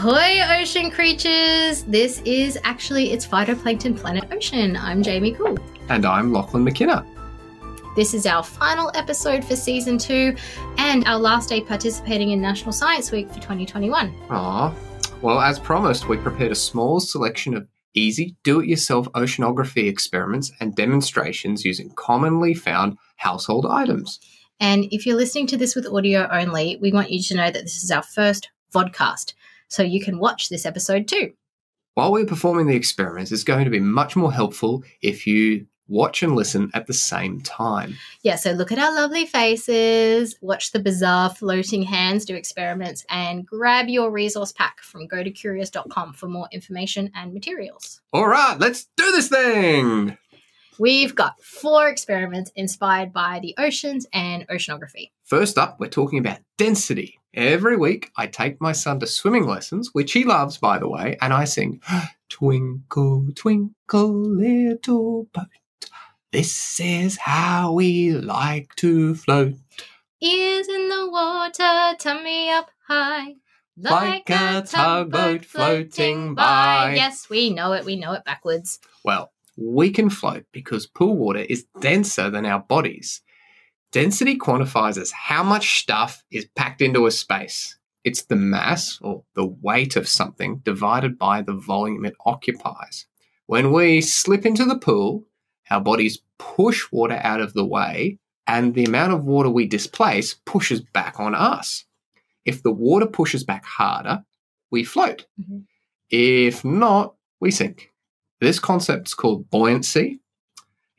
Ahoy, ocean creatures! This is actually it's Phytoplankton Planet Ocean. I'm Jamie Cool. And I'm Lachlan McKenna. This is our final episode for season two and our last day participating in National Science Week for 2021. Ah, well, as promised, we prepared a small selection of easy, do it yourself oceanography experiments and demonstrations using commonly found household items. And if you're listening to this with audio only, we want you to know that this is our first vodcast, so you can watch this episode too. While we're performing the experiments, it's going to be much more helpful if you watch and listen at the same time. Yeah, so look at our lovely faces, watch the bizarre floating hands do experiments, and grab your resource pack from gotocurious.com for more information and materials. All right, let's do this thing. We've got four experiments inspired by the oceans and oceanography. First up, we're talking about density. Every week, I take my son to swimming lessons, which he loves, by the way, and I sing, Twinkle, twinkle, little boat. This is how we like to float. Ears in the water, tummy up high. Like a tugboat floating by. Yes, we know it. We know it backwards. Well, we can float because pool water is denser than our bodies. Density quantifies as how much stuff is packed into a space. It's the mass or the weight of something divided by the volume it occupies. When we slip into the pool, our bodies push water out of the way, and the amount of water we displace pushes back on us. If the water pushes back harder, we float. Mhm. If not, we sink. This concept's called buoyancy.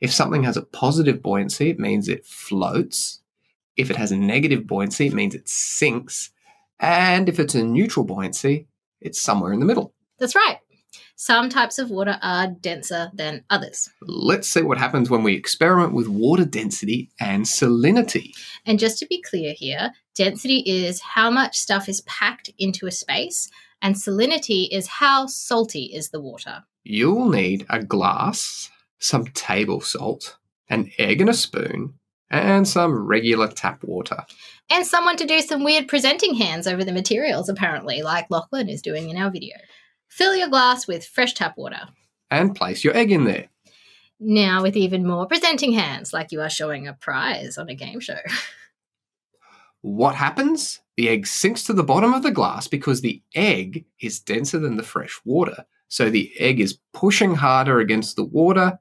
If something has a positive buoyancy, it means it floats. If it has a negative buoyancy, it means it sinks. And if it's a neutral buoyancy, it's somewhere in the middle. That's right. Some types of water are denser than others. Let's see what happens when we experiment with water density and salinity. And just to be clear here, density is how much stuff is packed into a space, and salinity is how salty is the water. You'll need a glass, some table salt, an egg and a spoon, and some regular tap water. And someone to do some weird presenting hands over the materials, apparently, like Lachlan is doing in our video. Fill your glass with fresh tap water. And place your egg in there. Now, with even more presenting hands, like you are showing a prize on a game show. What happens? The egg sinks to the bottom of the glass because the egg is denser than the fresh water. So the egg is pushing harder against the water,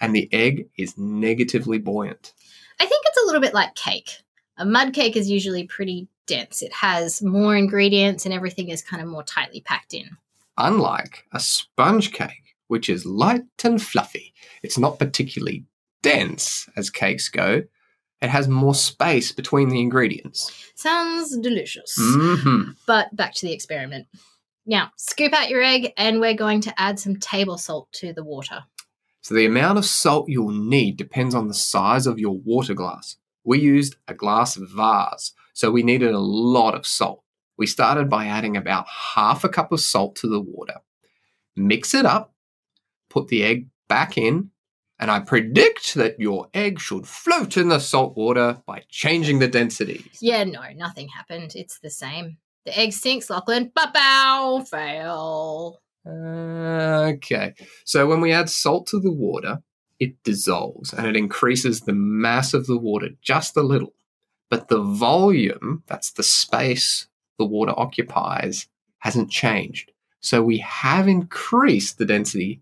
and the egg is negatively buoyant. I think it's a little bit like cake. A mud cake is usually pretty dense, it has more ingredients, and everything is kind of more tightly packed in. Unlike a sponge cake, which is light and fluffy, it's not particularly dense as cakes go. It has more space between the ingredients. Sounds delicious. hmm But back to the experiment. Now, scoop out your egg, and we're going to add some table salt to the water. So the amount of salt you'll need depends on the size of your water glass. We used a glass vase, so we needed a lot of salt. We started by adding about half a cup of salt to the water. Mix it up, put the egg back in, and I predict that your egg should float in the salt water by changing the density. Yeah, no, nothing happened. It's the same. The egg sinks, Lachlan. Ba bow, fail. Okay. So when we add salt to the water, it dissolves and it increases the mass of the water just a little. But the volume, that's the space the water occupies, hasn't changed. So we have increased the density,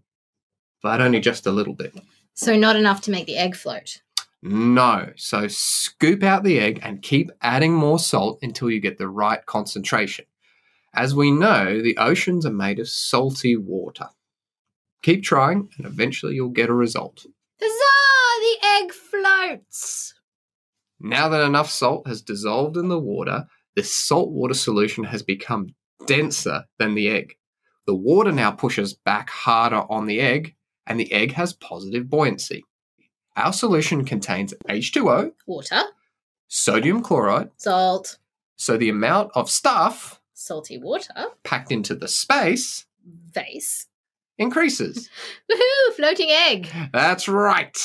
but only just a little bit. So, not enough to make the egg float. No. So scoop out the egg and keep adding more salt until you get the right concentration. As we know, the oceans are made of salty water. Keep trying, and eventually you'll get a result. Huzzah! The egg floats. Now that enough salt has dissolved in the water, the saltwater solution has become denser than the egg. The water now pushes back harder on the egg, and the egg has positive buoyancy. Our solution contains H2O, Water, sodium chloride, salt, so the amount of stuff salty water, packed into the space vase. increases. Woohoo! Floating egg. That's right.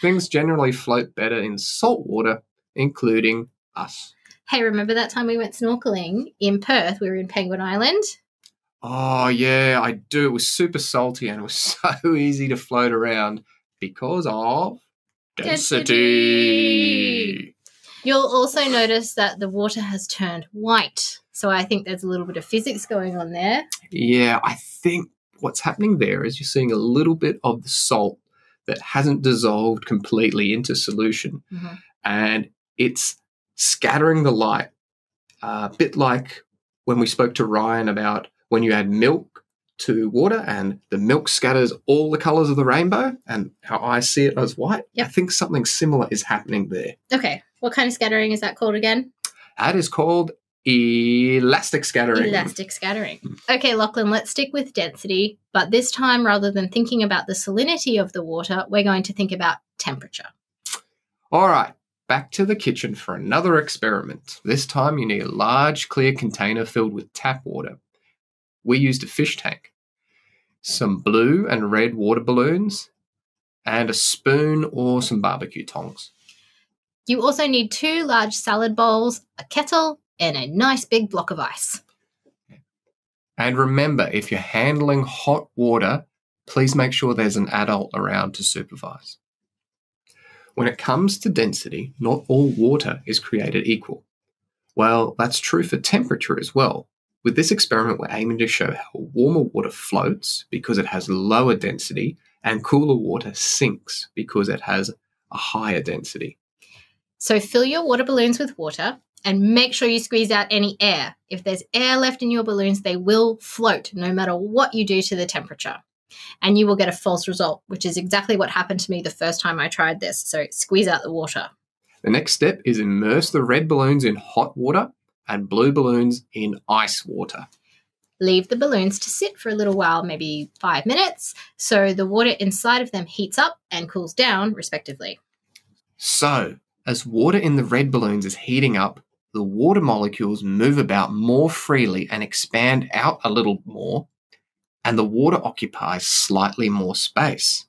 Things generally float better in salt water, including us. Hey, remember that time we went snorkeling in Perth? We were in Penguin Island. Oh, yeah, I do. It was super salty and it was so easy to float around because of density. Density. You'll also notice that the water has turned white. So I think there's a little bit of physics going on there. Yeah, I think what's happening there is you're seeing a little bit of the salt that hasn't dissolved completely into solution Mhm. and it's scattering the light. a bit like when we spoke to Ryan about when you add milk to water and the milk scatters all the colors of the rainbow and how I see it as white. Yep. I think something similar is happening there. Okay. What kind of scattering is that called again? That is called elastic scattering. Elastic scattering. Okay, Lachlan, let's stick with density, but this time rather than thinking about the salinity of the water, we're going to think about temperature. All right, back to the kitchen for another experiment. This time you need a large clear container filled with tap water. We used a fish tank, some blue and red water balloons, and a spoon or some barbecue tongs. You also need two large salad bowls, a kettle, and a nice big block of ice. And remember, if you're handling hot water, please make sure there's an adult around to supervise. When it comes to density, not all water is created equal. Well, that's true for temperature as well. With this experiment, we're aiming to show how warmer water floats because it has lower density and cooler water sinks because it has a higher density. So fill your water balloons with water and make sure you squeeze out any air. If there's air left in your balloons, they will float no matter what you do to the temperature. And you will get a false result, which is exactly what happened to me the first time I tried this. So squeeze out the water. The next step is immerse the red balloons in hot water and blue balloons in ice water. Leave the balloons to sit for a little while, maybe five minutes, so the water inside of them heats up and cools down, respectively. So, as water in the red balloons is heating up, the water molecules move about more freely and expand out a little more, and the water occupies slightly more space.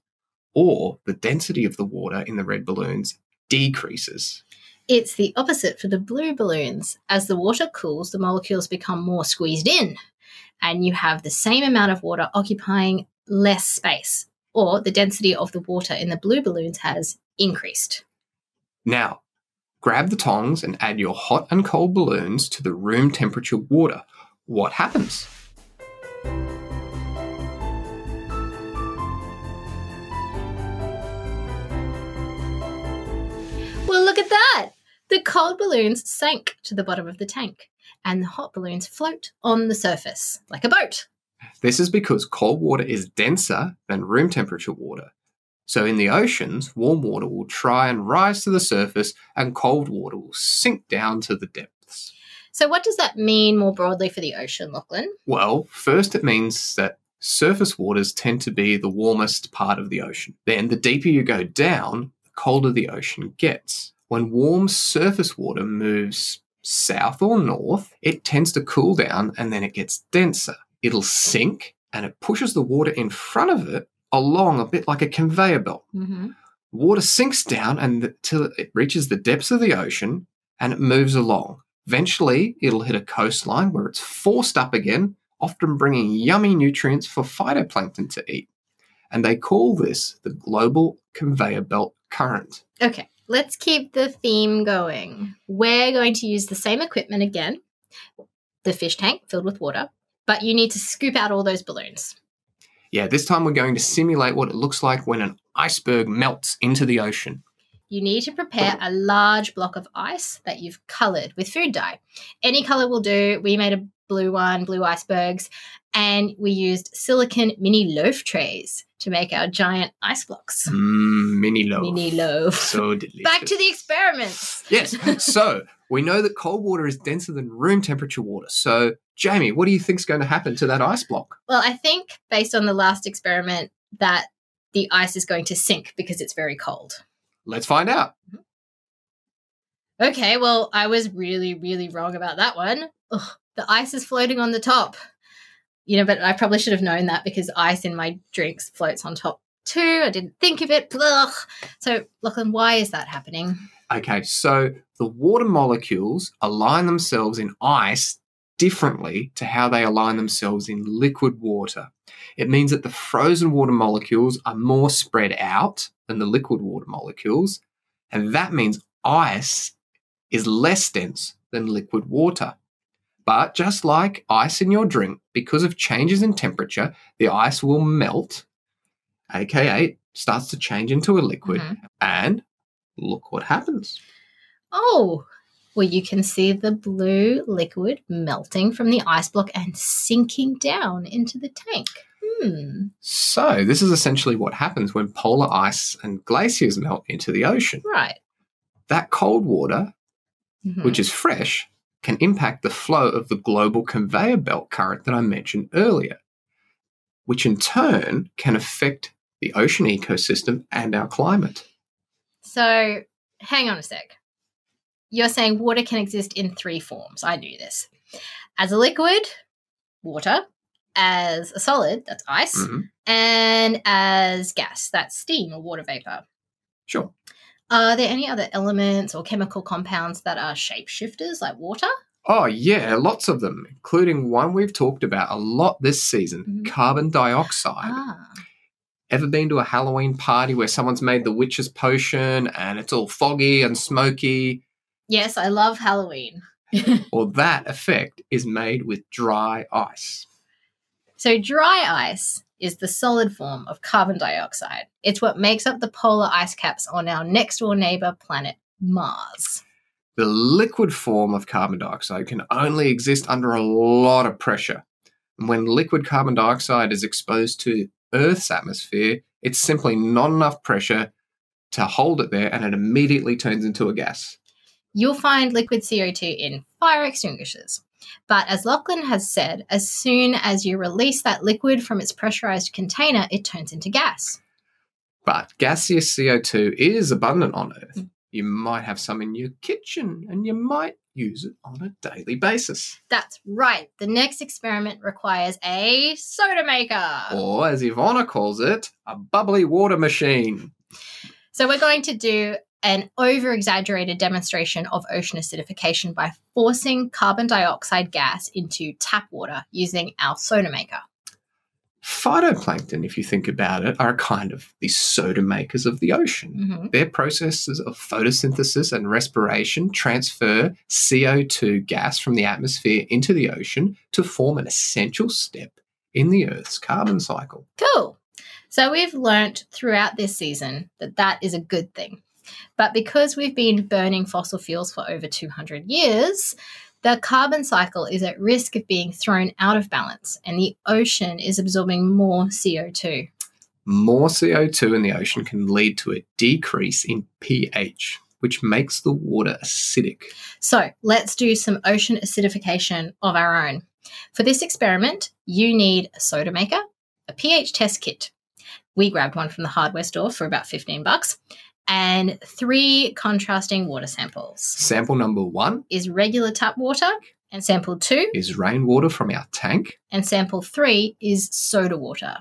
Or the density of the water in the red balloons decreases. It's the opposite for the blue balloons. As the water cools, the molecules become more squeezed in, and you have the same amount of water occupying less space, or the density of the water in the blue balloons has increased. Now, grab the tongs and add your hot and cold balloons to the room temperature water. What happens? Well, look at that! The cold balloons sank to the bottom of the tank, and the hot balloons float on the surface like a boat. This is because cold water is denser than room temperature water. So, in the oceans, warm water will try and rise to the surface, and cold water will sink down to the depths. So, what does that mean more broadly for the ocean, Lachlan? Well, first, it means that surface waters tend to be the warmest part of the ocean. Then, the deeper you go down, the colder the ocean gets. When warm surface water moves south or north, it tends to cool down and then it gets denser. It'll sink and it pushes the water in front of it along a bit like a conveyor belt. Mm-hmm. Water sinks down until it reaches the depths of the ocean and it moves along. Eventually, it'll hit a coastline where it's forced up again, often bringing yummy nutrients for phytoplankton to eat. And they call this the global conveyor belt current. Okay, let's keep the theme going. We're going to use the same equipment again the fish tank filled with water, but you need to scoop out all those balloons. Yeah, this time we're going to simulate what it looks like when an iceberg melts into the ocean. You need to prepare a large block of ice that you've coloured with food dye. Any colour will do. We made a blue one, blue icebergs, and we used silicon mini loaf trays to make our giant ice blocks. Mmm, mini loaf. Mini loaf. So delicious. Back to the experiments. Yes. So we know that cold water is denser than room temperature water. So, Jamie, what do you think's going to happen to that ice block? Well, I think based on the last experiment that the ice is going to sink because it's very cold. Let's find out. Mm-hmm. Okay, well, I was really, really wrong about that one. Ugh, the ice is floating on the top. You know, but I probably should have known that because ice in my drinks floats on top too. I didn't think of it. Ugh. So, Lachlan, why is that happening? Okay, so the water molecules align themselves in ice differently to how they align themselves in liquid water. It means that the frozen water molecules are more spread out than the liquid water molecules, and that means ice is less dense than liquid water. But just like ice in your drink, because of changes in temperature, the ice will melt, aka starts to change into a liquid, Mhm. and look what happens. Oh, well, you can see the blue liquid melting from the ice block and sinking down into the tank. Hmm. So, this is essentially what happens when polar ice and glaciers melt into the ocean. Right. That cold water, Mhm. which is fresh, can impact the flow of the global conveyor belt current that I mentioned earlier, which in turn can affect the ocean ecosystem and our climate. So, hang on a sec. You're saying water can exist in three forms. I knew this. As a liquid, water. As a solid, that's ice. Mhm. And as gas, that's steam or water vapor. Sure. Are there any other elements or chemical compounds that are shapeshifters like water? Oh, yeah, lots of them, including one we've talked about a lot this season Mhm. carbon dioxide. Ah, Ever been to a Halloween party where someone's made the witch's potion and it's all foggy and smoky? yes, I love Halloween. Well, that effect is made with dry ice. So, dry ice is the solid form of carbon dioxide. It's what makes up the polar ice caps on our next door neighbor planet, Mars. The liquid form of carbon dioxide can only exist under a lot of pressure. And when liquid carbon dioxide is exposed to Earth's atmosphere, it's simply not enough pressure to hold it there and it immediately turns into a gas. You'll find liquid CO2 in fire extinguishers. But as Lachlan has said, as soon as you release that liquid from its pressurized container, it turns into gas. But gaseous CO2 is abundant on Earth. Mm. You might have some in your kitchen and you might use it on a daily basis. That's right. The next experiment requires a soda maker. Or, as Ivana calls it, a bubbly water machine. So we're going to do an over exaggerated demonstration of ocean acidification by forcing carbon dioxide gas into tap water using our soda maker. Phytoplankton, if you think about it, are a kind of the soda makers of the ocean. hmm Their processes of photosynthesis and respiration transfer CO2 gas from the atmosphere into the ocean to form an essential step in the Earth's carbon cycle. Cool. So we've learnt throughout this season that that is a good thing. But because we've been burning fossil fuels for over 200 years, the carbon cycle is at risk of being thrown out of balance and the ocean is absorbing more CO2. More CO2 in the ocean can lead to a decrease in pH, which makes the water acidic. So let's do some ocean acidification of our own. For this experiment, you need a soda maker, a pH test kit. We grabbed one from the hardware store for about 15 bucks, and three contrasting water samples. Sample number one Is regular tap water, and sample two, is rainwater from our tank. and sample three is soda water.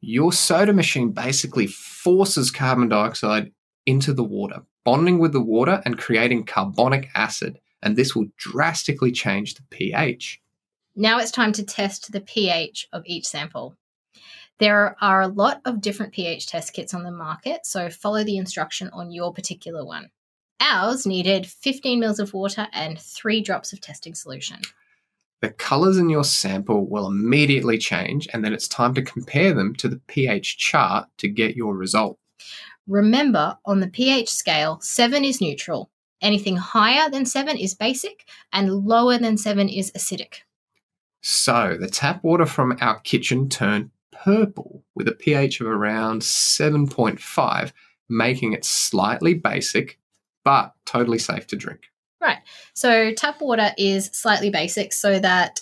Your soda machine basically forces carbon dioxide into the water, bonding with the water and creating carbonic acid, and this will drastically change the pH. Now it's time to test the pH of each sample. There are a lot of different pH test kits on the market, so follow the instruction on your particular one. Ours needed 15 mils of water and three drops of testing solution. The colors in your sample will immediately change, and then it's time to compare them to the pH chart to get your result. Remember, on the pH scale, 7 is neutral. Anything higher than 7 is basic, and lower than 7 is acidic. So the tap water from our kitchen turned purple with a pH of around 7.5, making it slightly basic but totally safe to drink. Right. So, tap water is slightly basic so that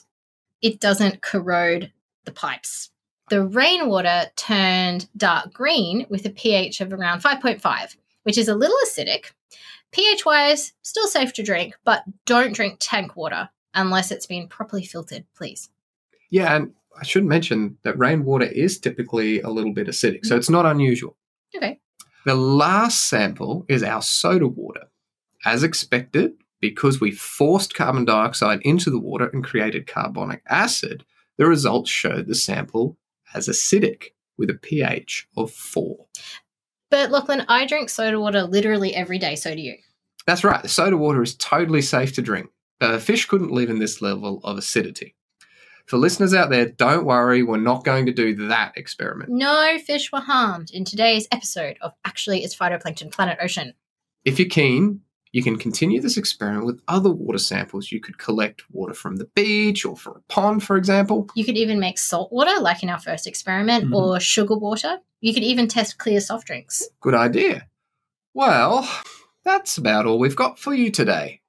it doesn't corrode the pipes. The rainwater turned dark green with a pH of around 5.5, which is a little acidic. pH wise, still safe to drink, but don't drink tank water unless it's been properly filtered, please. Yeah, and I should mention that rainwater is typically a little bit acidic, so it's not unusual. Okay. The last sample is our soda water. As expected, because we forced carbon dioxide into the water and created carbonic acid, the results showed the sample as acidic with a pH of 4. But Lachlan, I drink soda water literally every day, so do you. That's right, the soda water is totally safe to drink. Uh, fish couldn't live in this level of acidity. For listeners out there, don't worry, we're not going to do that experiment. No fish were harmed in today's episode of Actually It's Phytoplankton Planet Ocean. If you're keen, you can continue this experiment with other water samples. You could collect water from the beach or from a pond, for example. You could even make salt water, like in our first experiment, Mhm. or sugar water. You could even test clear soft drinks. Good idea. Well, that's about all we've got for you today.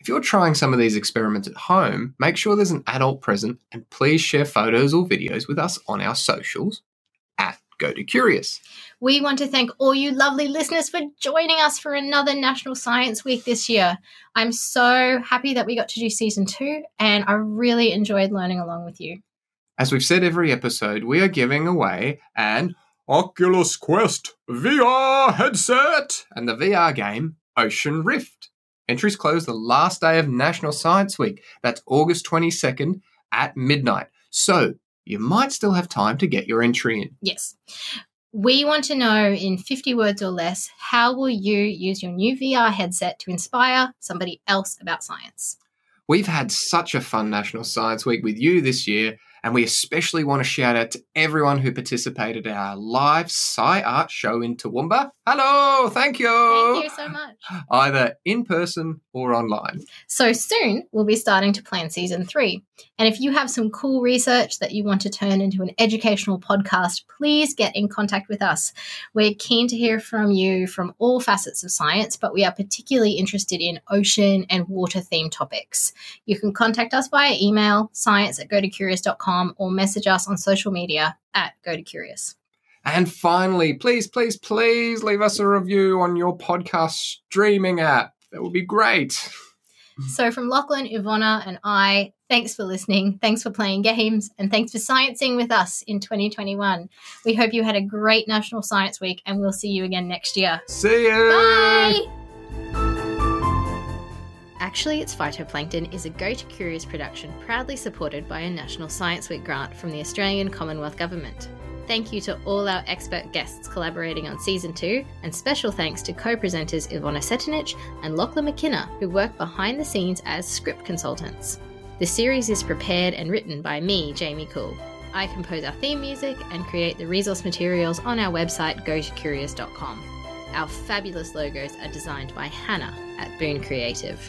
If you're trying some of these experiments at home, make sure there's an adult present and please share photos or videos with us on our socials at Go to Curious. We want to thank all you lovely listeners for joining us for another National Science Week this year. I'm so happy that we got to do season two, and I really enjoyed learning along with you. As we've said every episode, we are giving away an Oculus Quest VR headset and the VR game Ocean Rift. Entries close the last day of National Science Week. That's August 22nd at midnight. So you might still have time to get your entry in. Yes. We want to know in 50 words or less how will you use your new VR headset to inspire somebody else about science? We've had such a fun National Science Week with you this year, and we especially want to shout out to everyone who participated in our live Sci Art show in Toowoomba. Hello, thank you. Thank you so much. Either in person or online. So soon we'll be starting to plan season three. And if you have some cool research that you want to turn into an educational podcast, please get in contact with us. We're keen to hear from you from all facets of science, but we are particularly interested in ocean and water themed topics. You can contact us via email, science at or message us on social media at gotocurious. And finally, please, please, please leave us a review on your podcast streaming app. That would be great. So, from Lachlan, Ivona, and I, thanks for listening, thanks for playing games, and thanks for sciencing with us in 2021. We hope you had a great National Science Week, and we'll see you again next year. See you. Bye! Actually, It's Phytoplankton is a Go to Curious production proudly supported by a National Science Week grant from the Australian Commonwealth Government. Thank you to all our expert guests collaborating on season two, and special thanks to co presenters Ivona Setinich and Lachlan McKinnon, who work behind the scenes as script consultants. The series is prepared and written by me, Jamie Cool. I compose our theme music and create the resource materials on our website, gotocurious.com. Our fabulous logos are designed by Hannah at Boone Creative.